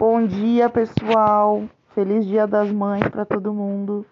Bom dia, pessoal. Feliz Dia das Mães para todo mundo.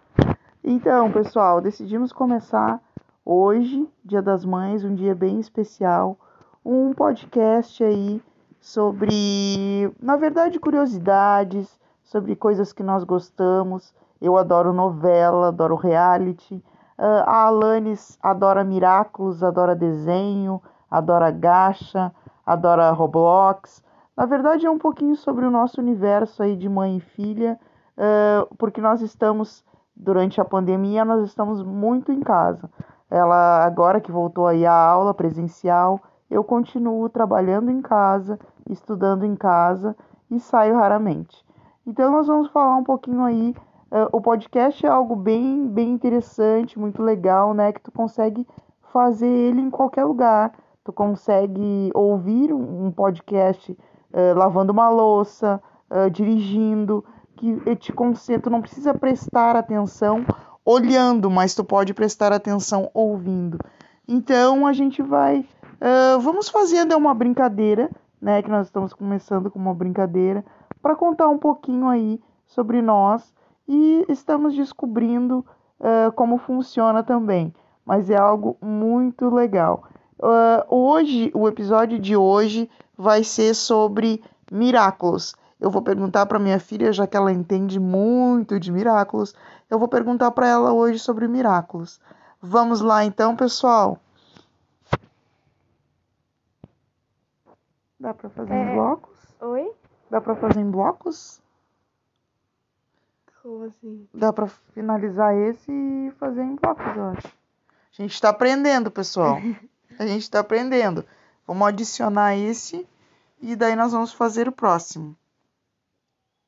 Então, pessoal, decidimos começar hoje, Dia das Mães, um dia bem especial, um podcast aí sobre, na verdade, curiosidades, sobre coisas que nós gostamos. Eu adoro novela, adoro reality. Uh, a Alanis adora Miraculous, adora desenho, adora gacha, adora Roblox. Na verdade, é um pouquinho sobre o nosso universo aí de mãe e filha, uh, porque nós estamos, durante a pandemia, nós estamos muito em casa. Ela, agora que voltou aí a aula presencial, eu continuo trabalhando em casa, estudando em casa e saio raramente. Então, nós vamos falar um pouquinho aí. Uh, o podcast é algo bem, bem interessante, muito legal, né? Que tu consegue fazer ele em qualquer lugar. Tu consegue ouvir um podcast uh, lavando uma louça, uh, dirigindo, que te concentra, não precisa prestar atenção olhando, mas tu pode prestar atenção ouvindo. Então a gente vai, uh, vamos fazendo uma brincadeira, né? Que nós estamos começando com uma brincadeira para contar um pouquinho aí sobre nós e estamos descobrindo uh, como funciona também. Mas é algo muito legal. Uh, hoje, o episódio de hoje vai ser sobre Miraculous. Eu vou perguntar para minha filha, já que ela entende muito de Miraculous, eu vou perguntar para ela hoje sobre Miraculous. Vamos lá então, pessoal. Dá para fazer é... em blocos? Oi? Dá para fazer em blocos? Como assim? Dá para finalizar esse e fazer em blocos, eu acho. A gente está aprendendo, pessoal. A gente está aprendendo. Vamos adicionar esse e daí nós vamos fazer o próximo.